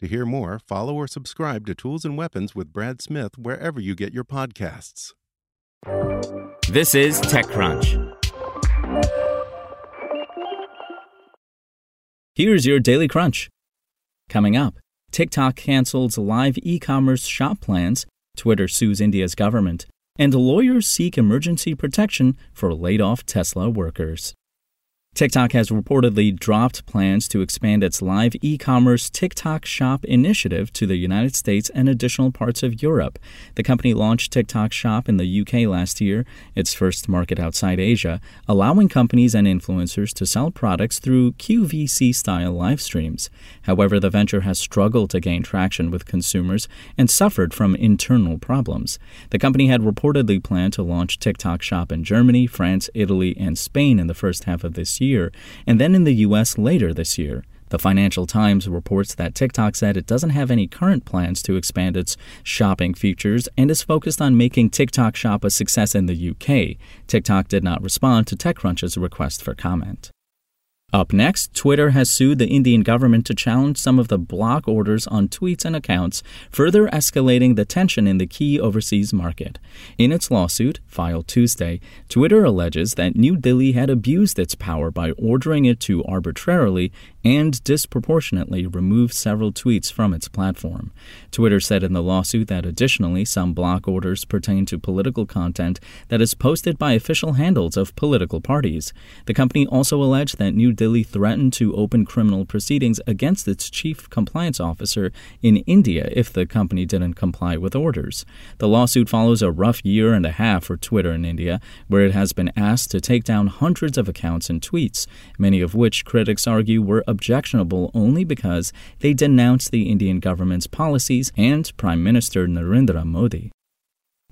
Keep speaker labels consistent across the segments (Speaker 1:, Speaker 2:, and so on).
Speaker 1: To hear more, follow or subscribe to Tools and Weapons with Brad Smith wherever you get your podcasts.
Speaker 2: This is TechCrunch.
Speaker 3: Here's your Daily Crunch. Coming up, TikTok cancels live e commerce shop plans, Twitter sues India's government, and lawyers seek emergency protection for laid off Tesla workers. TikTok has reportedly dropped plans to expand its live e commerce TikTok Shop initiative to the United States and additional parts of Europe. The company launched TikTok Shop in the UK last year, its first market outside Asia, allowing companies and influencers to sell products through QVC style live streams. However, the venture has struggled to gain traction with consumers and suffered from internal problems. The company had reportedly planned to launch TikTok Shop in Germany, France, Italy, and Spain in the first half of this year year, and then in the U.S. later this year. The Financial Times reports that TikTok said it doesn't have any current plans to expand its shopping features and is focused on making TikTok Shop a success in the UK. TikTok did not respond to TechCrunch's request for comment. Up next, Twitter has sued the Indian government to challenge some of the block orders on tweets and accounts, further escalating the tension in the key overseas market. In its lawsuit, filed Tuesday, Twitter alleges that New Delhi had abused its power by ordering it to arbitrarily and disproportionately remove several tweets from its platform. Twitter said in the lawsuit that additionally, some block orders pertain to political content that is posted by official handles of political parties. The company also alleged that New Delhi threatened to open criminal proceedings against its chief compliance officer in India if the company didn't comply with orders. The lawsuit follows a rough year and a half for Twitter in India, where it has been asked to take down hundreds of accounts and tweets, many of which critics argue were objectionable only because they denounce the Indian government's policies and Prime Minister Narendra Modi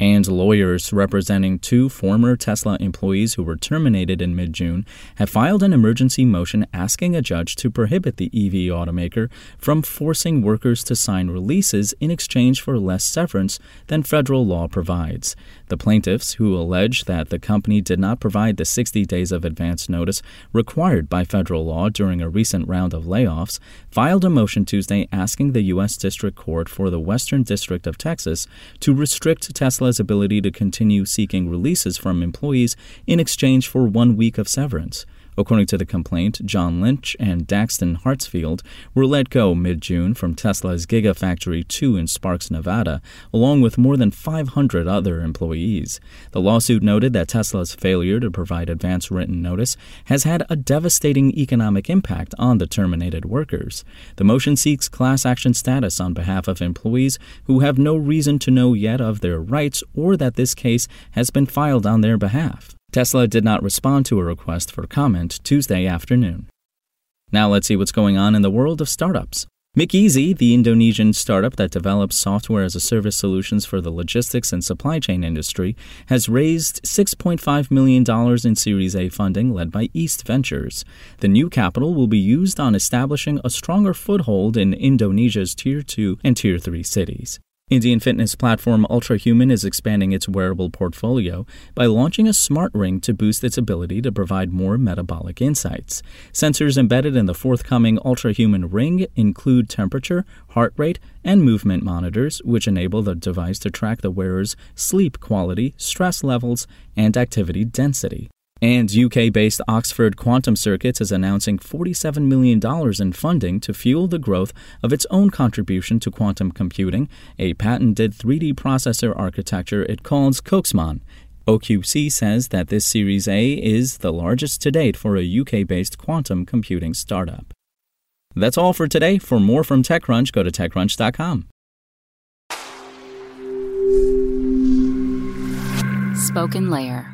Speaker 3: and lawyers representing two former Tesla employees who were terminated in mid June have filed an emergency motion asking a judge to prohibit the EV automaker from forcing workers to sign releases in exchange for less severance than federal law provides. The plaintiffs, who allege that the company did not provide the 60 days of advance notice required by federal law during a recent round of layoffs, filed a motion Tuesday asking the U.S. District Court for the Western District of Texas to restrict Tesla's ability to continue seeking releases from employees in exchange for one week of severance. According to the complaint, John Lynch and Daxton Hartsfield were let go mid June from Tesla's Gigafactory 2 in Sparks, Nevada, along with more than 500 other employees. The lawsuit noted that Tesla's failure to provide advance written notice has had a devastating economic impact on the terminated workers. The motion seeks class action status on behalf of employees who have no reason to know yet of their rights or that this case has been filed on their behalf. Tesla did not respond to a request for comment Tuesday afternoon. Now let's see what's going on in the world of startups. McEasy, the Indonesian startup that develops software as a service solutions for the logistics and supply chain industry, has raised $6.5 million in Series A funding led by East Ventures. The new capital will be used on establishing a stronger foothold in Indonesia's Tier 2 and Tier 3 cities. Indian fitness platform Ultrahuman is expanding its wearable portfolio by launching a smart ring to boost its ability to provide more metabolic insights. Sensors embedded in the forthcoming Ultrahuman ring include temperature, heart rate, and movement monitors, which enable the device to track the wearer's sleep quality, stress levels, and activity density. And UK based Oxford Quantum Circuits is announcing $47 million in funding to fuel the growth of its own contribution to quantum computing, a patented 3D processor architecture it calls Coaxmon. OQC says that this Series A is the largest to date for a UK based quantum computing startup. That's all for today. For more from TechCrunch, go to TechCrunch.com.
Speaker 4: Spoken Layer.